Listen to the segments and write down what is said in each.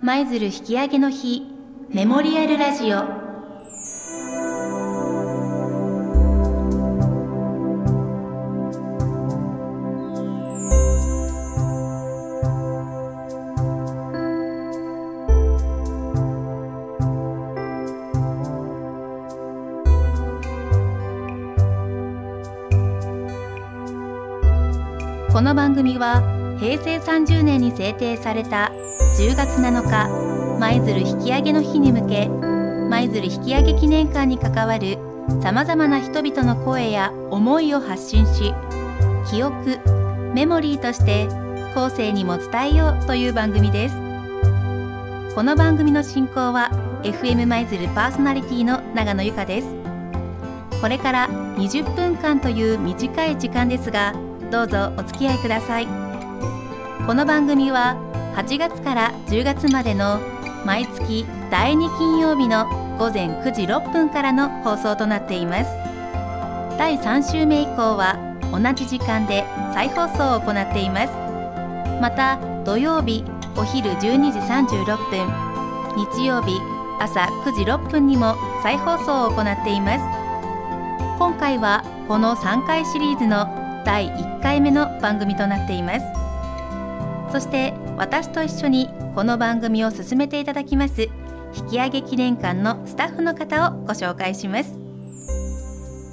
舞鶴引き上げの日メモリアルラジオ。この番組は平成30年に制定された10月7日舞鶴引き上げの日に向け舞鶴引き上げ記念館に関わるさまざまな人々の声や思いを発信し記憶メモリーとして後世にも伝えようという番組です。この番組の進行は FM 舞鶴パーソナリティの長野由香です。これから20分間という短い時間ですがどうぞお付き合いください。この番組は8月から10月までの毎月第2金曜日の午前9時6分からの放送となっています。第3週目以降は同じ時間で再放送を行っています。また土曜日お昼12時36分日曜日朝9時6分にも再放送を行っています。今回はこの3回シリーズの第1回目の番組となっています。そして私と一緒にこの番組を進めていただきます。引き上げ記念館のスタッフの方をご紹介します。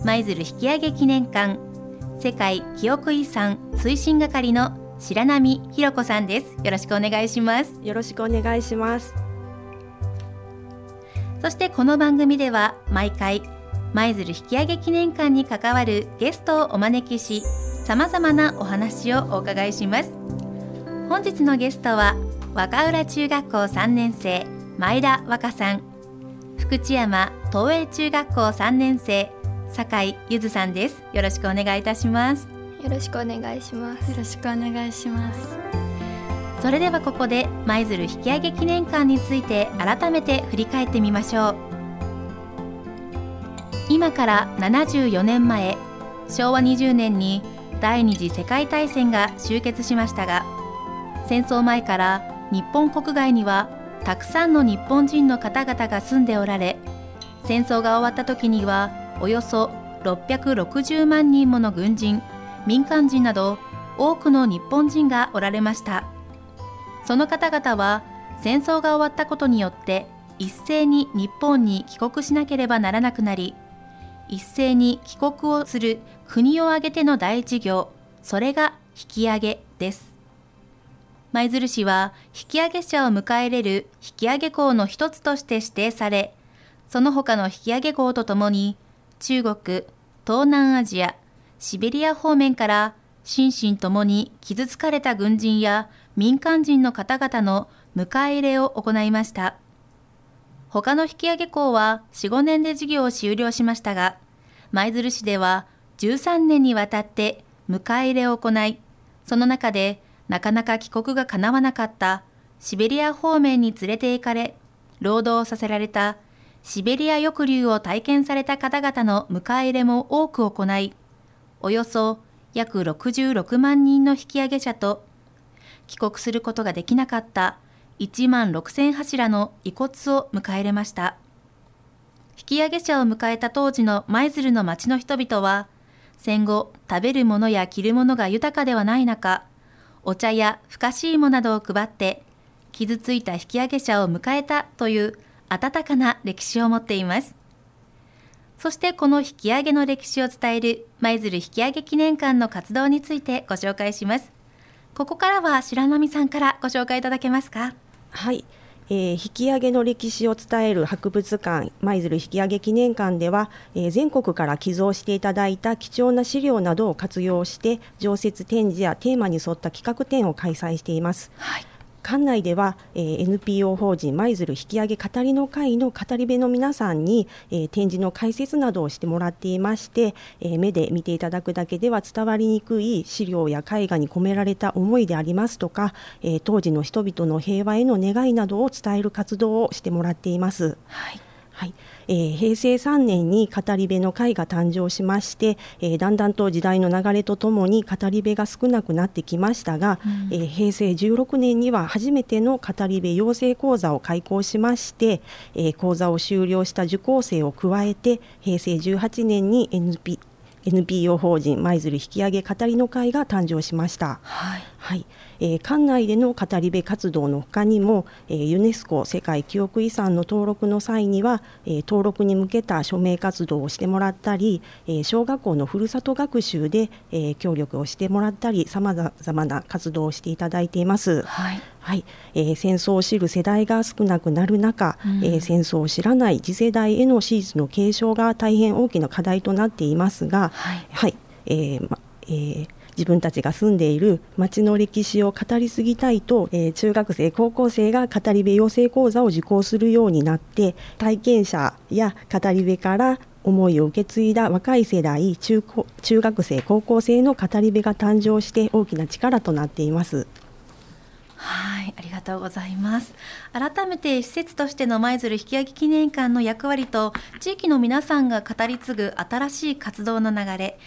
舞鶴引き上げ記念館世界記憶遺産推進係の白波ひろ子さんです。よろしくお願いします。よろしくお願いします。そしてこの番組では毎回舞鶴引き上げ記念館に関わるゲストをお招きしさまざまなお話をお伺いします本日のゲストは若浦中学校3年生前田和歌さん。福知山東映中学校3年生酒井ゆずさんです。よろしくお願いいたします。よろしくお願いします。よろしくお願いします。それではここで舞鶴引き上げ記念館について改めて振り返ってみましょう。今から74年前昭和20年に第二次世界大戦が終結しましたが戦争前から日本国外にはたくさんの日本人の方々が住んでおられ戦争が終わった時にはおよそ660万人もの軍人民間人など多くの日本人がおられました。その方々は戦争が終わったことによって一斉に日本に帰国しなければならなくなり一斉に帰国をする国を挙げての第一行それが引き上げです。舞鶴市は引き上げ者を迎え入れる引き上げ港の一つとして指定されその他の引き上げ港とともに中国東南アジアシベリア方面から心身ともに傷つかれた軍人や民間人の方々の迎え入れを行いました。他の引き上げ港は4、5年で事業を終了しましたが舞鶴市では13年にわたって迎え入れを行いその中でなかなか帰国が叶わなかった。シベリア方面に連れて行かれ労働させられた。シベリア抑留を体験された方々の迎え入れも多く行いおよそ約66万人の引き上げ者と帰国することができなかった。1万6000柱の遺骨を迎え入れました。引き上げ者を迎えた当時の舞鶴の町の人々は戦後食べるものや着るものが豊かではない中お茶やふかしいもなどを配って傷ついた引き上げ者を迎えたという温かな歴史を持っています。そしてこの引き上げの歴史を伝える舞鶴引き上げ記念館の活動についてご紹介します。ここからは白波さんからご紹介いただけますか？はい。えー、引き上げの歴史を伝える博物館舞鶴引き上げ記念館では、えー、全国から寄贈していただいた貴重な資料などを活用して常設展示やテーマに沿った企画展を開催しています。はい館内では、えー、NPO 法人舞鶴引き上げ語りの会の語り部の皆さんに、えー、展示の解説などをしてもらっていまして、えー、目で見ていただくだけでは伝わりにくい資料や絵画に込められた思いでありますとか、え、当時の人々の平和への願いなどを伝える活動をしてもらっています。はいはい。えー、平成3年に語り部の会が誕生しまして、えー、だんだんと時代の流れとともに語り部が少なくなってきましたが、うん、えー、平成16年には初めての語り部養成講座を開講しまして、え講座を修了した受講生を加えて平成18年に NP NPO 法人舞鶴引き上げ語りの会が誕生しました。はい、はいえー、館内での語り部活動のほかにも、えー、ユネスコ世界記憶遺産の登録の際には、えー、登録に向けた署名活動をしてもらったり、えー、小学校のふるさと学習で、えー、協力をしてもらったりさまざまな活動をしていただいています。はい。はい。えー、戦争を知る世代が少なくなる中、うん、えー、戦争を知らない次世代への史実の継承が大変大きな課題となっていますが、はい、はい、えーまえー自分たちが住んでいる町の歴史を語り継ぎたいと、えー、中学生高校生が語り部養成講座を受講するようになって体験者や語り部から思いを受け継いだ若い世代中中学生高校生の語り部が誕生して大きな力となっています。はい、ありがとうございます。改めて施設としての舞鶴引き上げ記念館の役割と地域の皆さんが語り継ぐ新しい活動の流れ、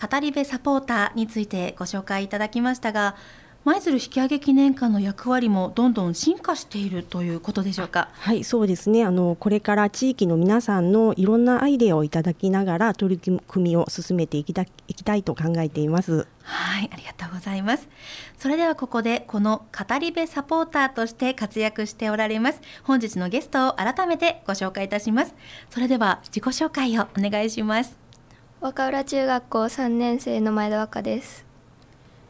語り部サポーターについてご紹介いただきましたが、舞鶴引き上げ記念館の役割もどんどん進化しているということでしょうか？はい、そうですね。あのこれから地域の皆さんのいろんなアイデアをいただきながら取り組みを進めていきたいきたいと考えています。はい、ありがとうございます。それではここでこの語り部サポーターとして活躍しておられます本日のゲストを改めてご紹介いたします。それでは自己紹介をお願いします。若浦中学校3年生の前田和歌です。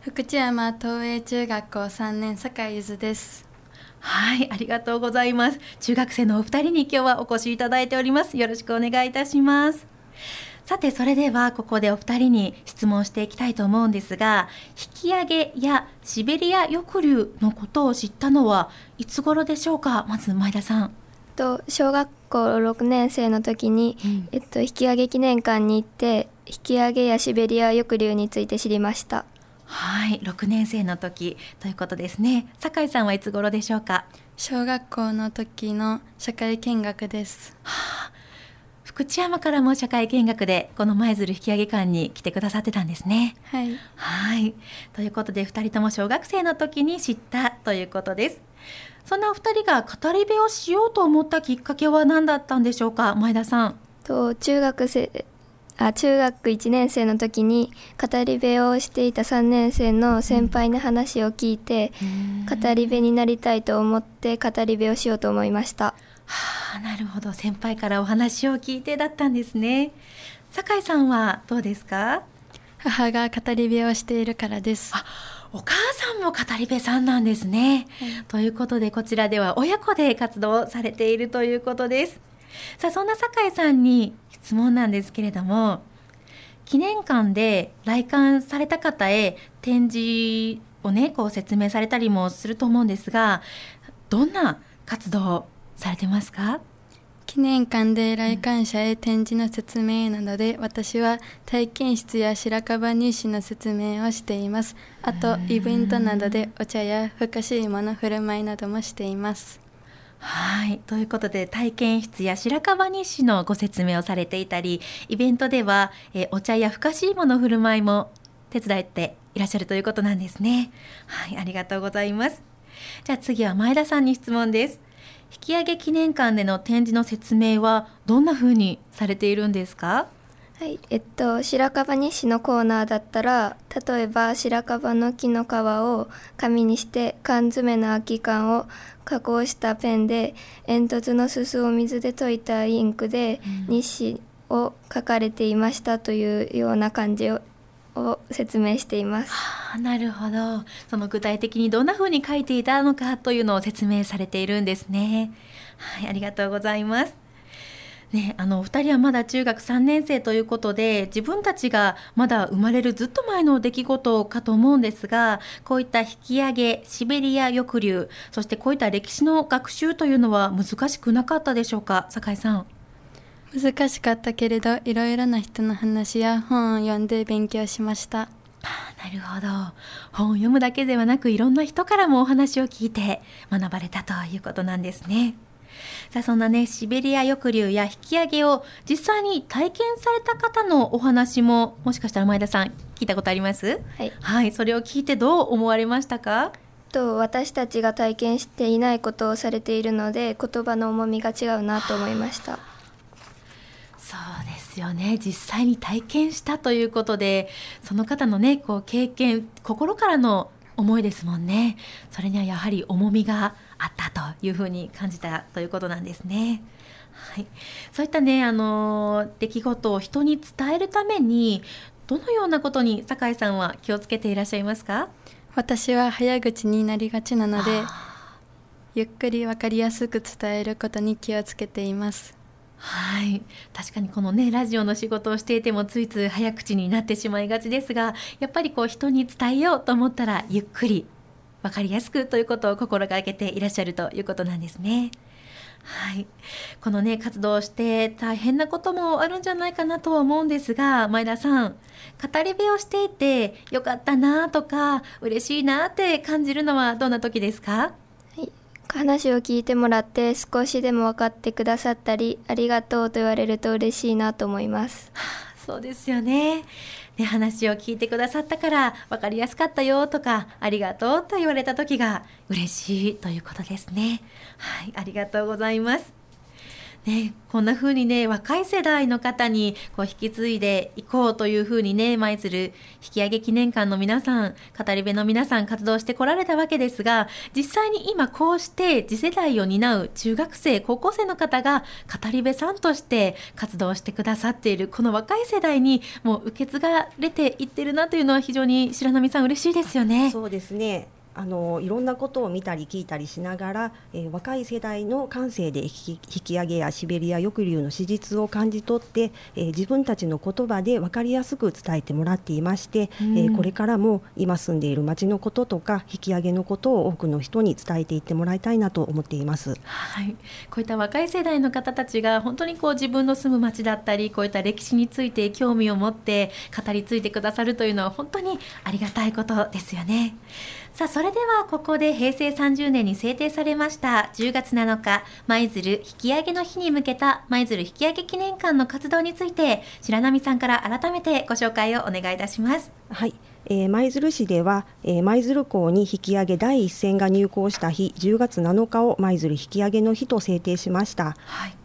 福知山東映中学校3年坂井ゆずです。はいありがとうございます。中学生のお二人に今日はお越しいただいております。よろしくお願いいたします。さてそれではここでお二人に質問していきたいと思うんですが引き上げやシベリア抑留のことを知ったのはいつ頃でしょうか？まず前田さんと小学校6年生の時に、うん、えっと、引き上げ記念館に行って引き上げやシベリア抑留について知りました。はい。6年生の時ということですね。酒井さんはいつ頃でしょうか？小学校の時の社会見学です、はあ、福知山からも社会見学でこの舞鶴引き上げ館に来てくださってたんですね。はい。はい。ということで2人とも小学生の時に知ったということですそんなお二人が語り部をしようと思ったきっかけは何だったんでしょうか？前田さん。と中学生あ中学1年生の時に語り部をしていた3年生の先輩の話を聞いて、語り部になりたいと思って語り部をしようと思いました。はあ、なるほど。先輩からお話を聞いてだったんですね。酒井さんはどうですか？母が語り部をしているからです。あお母さんも語り部さんなんですね、はい、ということでこちらでは親子で活動されているということです。さあそんな酒井さんに質問なんですけれども記念館で来館された方へ展示をねこう説明されたりもすると思うんですがどんな活動されてますか？記念館で来館者へ展示の説明などで、私は体験室や白樺入試の説明をしています。あとイベントなどでお茶やふかしいもの振る舞いなどもしています。はい。ということで体験室や白樺日誌のご説明をされていたりイベントでは、えお茶やふかしいもの振る舞いも手伝っていらっしゃるということなんですね。はいありがとうございます。じゃあ次は前田さんに質問です引き上げ記念館での展示の説明はどんな風にされているんですか？はい、えっと白樺日誌のコーナーだったら例えば白樺の木の皮を紙にして缶詰の空き缶を加工したペンで煙突のすすを水で溶いたインクで日誌を書かれていましたというような感じを説明しています。はあ、なるほど。その具体的にどんな風に書いていたのかというのを説明されているんですね。はい、ありがとうございます。ね、あのお二人はまだ中学3年生ということで自分たちがまだ生まれるずっと前の出来事かと思うんですがこういった引き上げシベリア抑留そしてこういった歴史の学習というのは難しくなかったでしょうか？酒井さん。難しかったけれどいろいろな人の話や本を読んで勉強しました。なるほど。本を読むだけではなくいろんな人からもお話を聞いて学ばれたということなんですね。さあそんなねシベリア抑留や引き上げを実際に体験された方のお話ももしかしたら前田さん聞いたことあります？はい、はいそれを聞いてどう思われましたか？と私たちが体験していないことをされているので言葉の重みが違うなと思いましたそうですよね。実際に体験したということでその方のねこう経験心からの思いですもんね。それにはやはり重みがあったというふうに感じたということなんですね。はい、そういったねあの出来事を人に伝えるためにどのようなことに酒井さんは気をつけていらっしゃいますか？私は早口になりがちなのでゆっくりわかりやすく伝えることに気をつけていますはい。確かにこのねラジオの仕事をしていてもついつい早口になってしまいがちですがやっぱりこう人に伝えようと思ったらゆっくり分かりやすくということを心がけていらっしゃるということなんですね。はい、このね活動をして大変なこともあるんじゃないかなとは思うんですが前田さん語り部をしていてよかったなとか嬉しいなって感じるのはどんな時ですか？話を聞いてもらって少しでも分かってくださったりありがとうと言われると嬉しいなと思います そうですよね。ね、話を聞いてくださったから分かりやすかったよとかありがとうと言われた時が嬉しいということですね。はい、ありがとうございます。ね、こんな風にね若い世代の方にこう引き継いでいこうという風にね舞鶴引き上げ記念館の皆さん語り部の皆さん活動してこられたわけですが実際に今こうして次世代を担う中学生高校生の方が語り部さんとして活動してくださっているこの若い世代にもう受け継がれていってるなというのは非常に白波さん嬉しいですよね。そうですねあのいろんなことを見たり聞いたりしながら、えー、若い世代の感性で引き引き上げやシベリア抑留の史実を感じ取って、えー、自分たちの言葉で分かりやすく伝えてもらっていまして、うんえーこれからも今住んでいる町のこととか引き上げのことを多くの人に伝えていってもらいたいなと思っています。はい、こういった若い世代の方たちが本当にこう自分の住む町だったりこういった歴史について興味を持って語り継いでくださるというのは本当にありがたいことですよね。さあそれではここで平成30年に制定されました10月7日舞鶴引き上げの日に向けた舞鶴引き上げ記念館の活動について白波さんから改めてご紹介をお願いいたします。はい、えー舞鶴市では、えー舞鶴港に引き上げ第一線が入港した日10月7日を舞鶴引き上げの日と制定しました。はい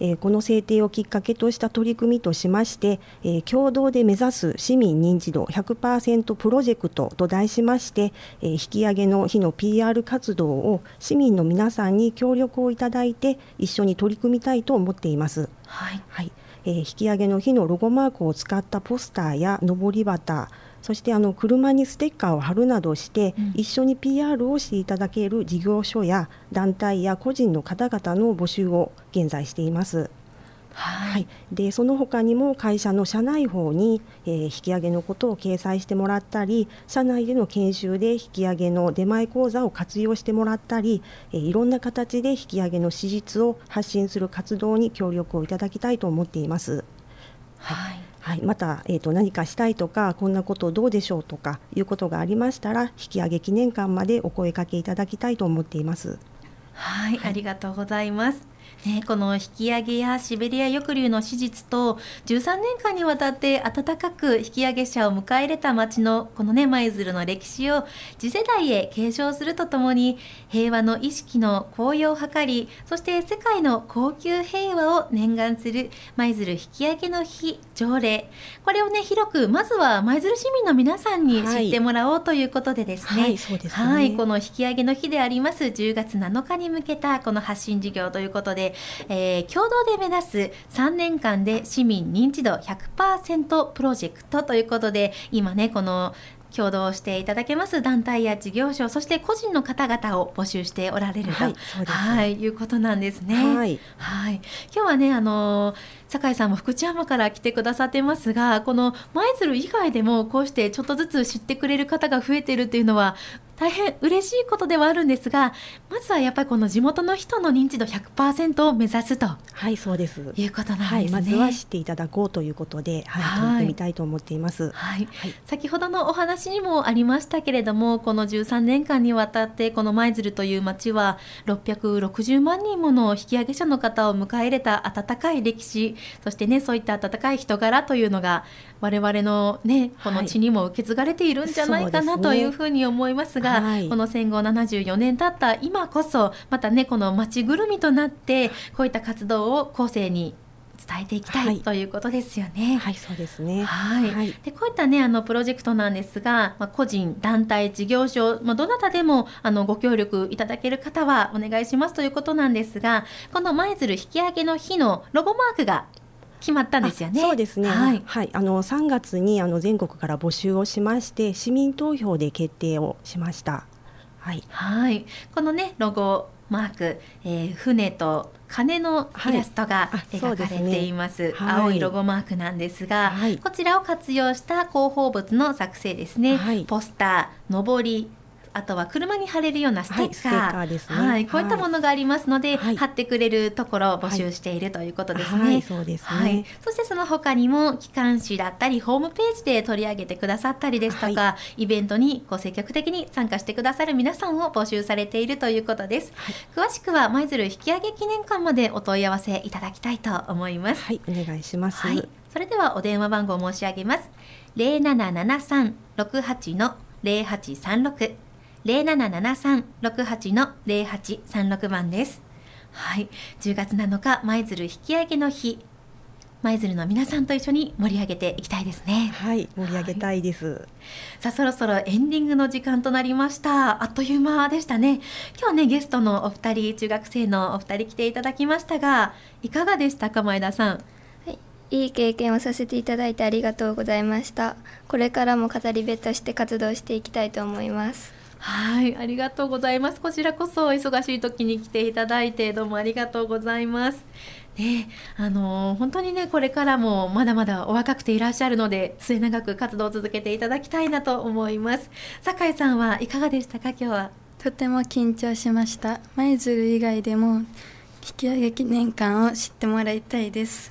えーこの制定をきっかけとした取り組みとしまして、えー共同で目指す市民認知度100%プロジェクトと題しまして、えー引き上げの日の PR 活動を市民の皆さんに協力をいただいて一緒に取り組みたいと思っています。はいはい、えー引き上げの日のロゴマークを使ったポスターや上り旗そしてあの車にステッカーを貼るなどして、うん一緒に PR をしていただける事業所や団体や個人の方々の募集を現在しています。ははいい、でその他にも会社の社内法に、えー引き上げのことを掲載してもらったり社内での研修で引き上げの出前講座を活用してもらったり、えーいろんな形で引き上げの史実を発信する活動に協力をいただきたいと思っています。はいはい、また、えー、と何かしたいとかこんなことどうでしょうとかいうことがありましたら引き上げ記念館までお声かけいただきたいと思っています。はい、ありがとうございます。ね、この引き上げやシベリア抑留の史実と13年間にわたって温かく引き上げ者を迎え入れた町のこのね舞鶴の歴史を次世代へ継承するとともに平和の意識の高揚を図りそして世界の高級平和を念願する舞鶴引き上げの日条例。これをね広くまずは舞鶴市民の皆さんに知ってもらおうということでですね、はいこの引き上げの日であります10月7日に向けたこの発信事業ということで、えー共同で目指す3年間で市民認知度100%プロジェクトということで今ねこの共同していただけます団体や事業所そして個人の方々を募集しておられると、はいそうです。はいいうことなんですね。はい。はい、今日はねあの酒井さんも福知山から来てくださってますがこの舞鶴以外でもこうしてちょっとずつ知ってくれる方が増えてるっていうのは大変嬉しいことではあるんですがまずはやっぱりこの地元の人の認知度100%を目指すとはいそうです。いうことなんですね、はい、まずは知っていただこうということで、はい、はい、取ってみたいと思っています、はい、はい、先ほどのお話にもありましたけれどもこの13年間にわたってこの舞鶴という町は660万人もの引き上げ者の方を迎え入れた温かい歴史そしてねそういった温かい人柄というのが我々のねこの地にも受け継がれているんじゃないかなというふうに思いますが、はい、この戦後74年経った今こそまたねこの町ぐるみとなってこういった活動を後世に伝えていきたい、はい、ということですよね。はい、そうですね。はい。はい、でこういったねあのプロジェクトなんですが、まあ、個人、団体、事業所、まあ、どなたでもあのご協力いただける方はお願いしますということなんですが、この舞鶴引き上げの日のロゴマークが決まったんですよね。そうですね。はい、はい、あの3月にあの全国から募集をしまして市民投票で決定をしました。はい。はい。このねロゴマーク、えー、船と鐘のイラストが描かれていますはいすね、青いロゴマークなんですが、はい、こちらを活用した広報物の作成ですね、はい、ポスター、のぼり、あとは車に貼れるようなステッカー,、はい、ね、はい、こういったものがありますので、はい、貼ってくれるところを募集しているということですね。はい、そうですね、そしてその他にも機関誌だったりホームページで取り上げてくださったりですとか、イベントにこう積極的に参加してくださる皆さんを募集されているということです。詳しくは舞鶴引き上げ記念館までお問い合わせいただきたいと思います。はい、お願いします。それではお電話番号申し上げます。零七七三六八の零八三六0773-68-0836番です。はい。10月7日、舞鶴引き上げの日。舞鶴の皆さんと一緒に盛り上げていきたいですね。はい、盛り上げたいです。はい、さあ、そろそろエンディングの時間となりました。あっという間でしたね。今日ね、ゲストのお二人、中学生のお二人来ていただきましたが、いかがでしたか、前田さん？いい経験をさせていただいてありがとうございました。これからも語り部として活動していきたいと思います。はい、ありがとうございます。こちらこそ忙しい時に来ていただいてどうもありがとうございます。ね、あの本当にねこれからもまだまだお若くていらっしゃるので末永く活動を続けていただきたいなと思います。酒井さんはいかがでしたか？今日は。とても緊張しました。舞鶴以外でも引き上げ記念館を知ってもらいたいです。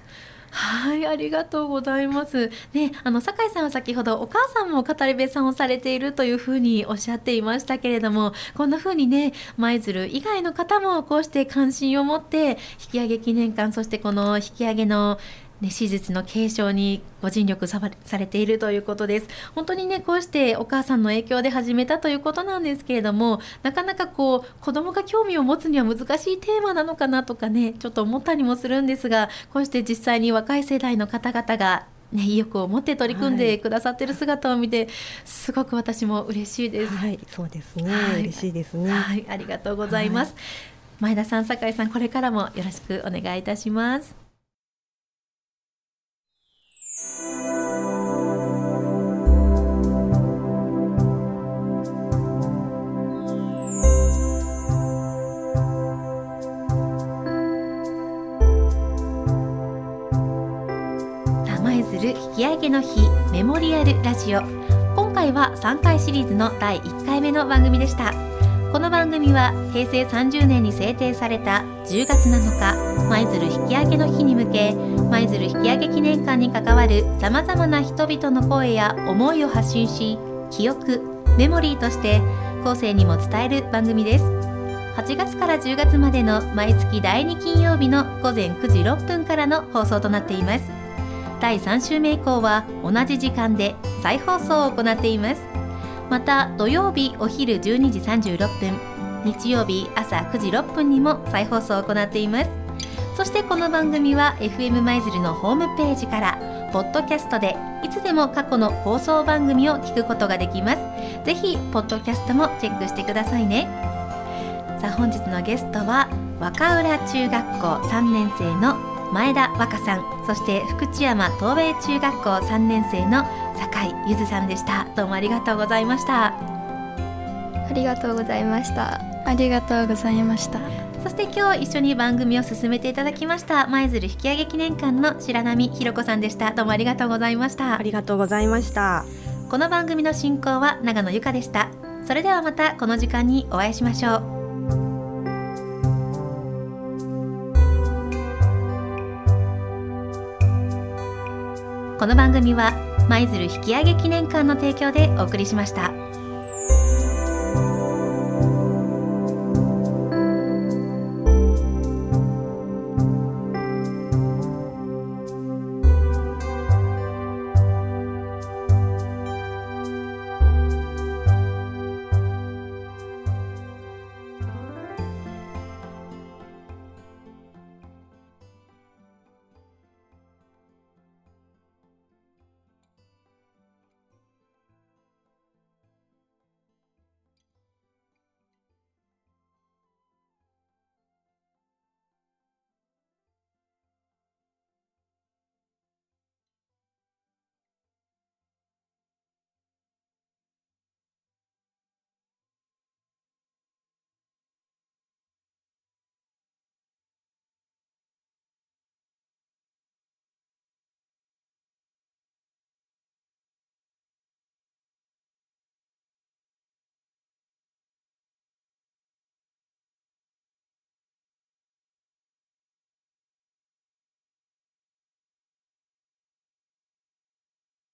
はい、ありがとうございます。ね、あの酒井さんは先ほどお母さんも語り部さんをされているというふうにおっしゃっていましたけれども、こんなふうにね、舞鶴以外の方もこうして関心を持って引き上げ記念館、そしてこの引き上げのね、手術の継承にご尽力されているということです。本当にね、こうしてお母さんの影響で始めたということなんですけれども、なかなかこう、子供が興味を持つには難しいテーマなのかなとかね、ちょっと思ったりもするんですが、こうして実際に若い世代の方々がね、意欲を持って取り組んでくださってる姿を見て、はい、すごく私も嬉しいです。はい、そうですね。はい、嬉しいですね。はい、ありがとうございます。はい、前田さん、酒井さん、これからもよろしくお願いいたします。引き上げの日メモリアルラジオ。今回は3回シリーズの第1回目の番組でした。この番組は平成30年に制定された10月7日舞鶴引き上げの日に向け舞鶴引き上げ記念館に関わるさまざまな人々の声や思いを発信し記憶メモリーとして後世にも伝える番組です。8月から10月までの毎月第2金曜日の午前9時6分からの放送となっています。第3週目以降は同じ時間で再放送を行っています。また土曜日お昼12時36分日曜日朝9時6分にも再放送を行っています。そしてこの番組は FM 舞鶴のホームページからポッドキャストでいつでも過去の放送番組を聞くことができます。ぜひポッドキャストもチェックしてくださいね。さあ本日のゲストは若浦中学校3年生の前田和歌さんそして福知山東米中学校3年生の酒井ゆずさんでした。どうもありがとうございました。ありがとうございました。ありがとうございました。そして今日一緒に番組を進めていただきました舞鶴引き上げ記念館の白波ひろ子さんでした。どうもありがとうございました。ありがとうございました。この番組の進行は長野由香でした。それではまたこの時間にお会いしましょうこの番組は舞鶴引き上げ記念館の提供でお送りしました。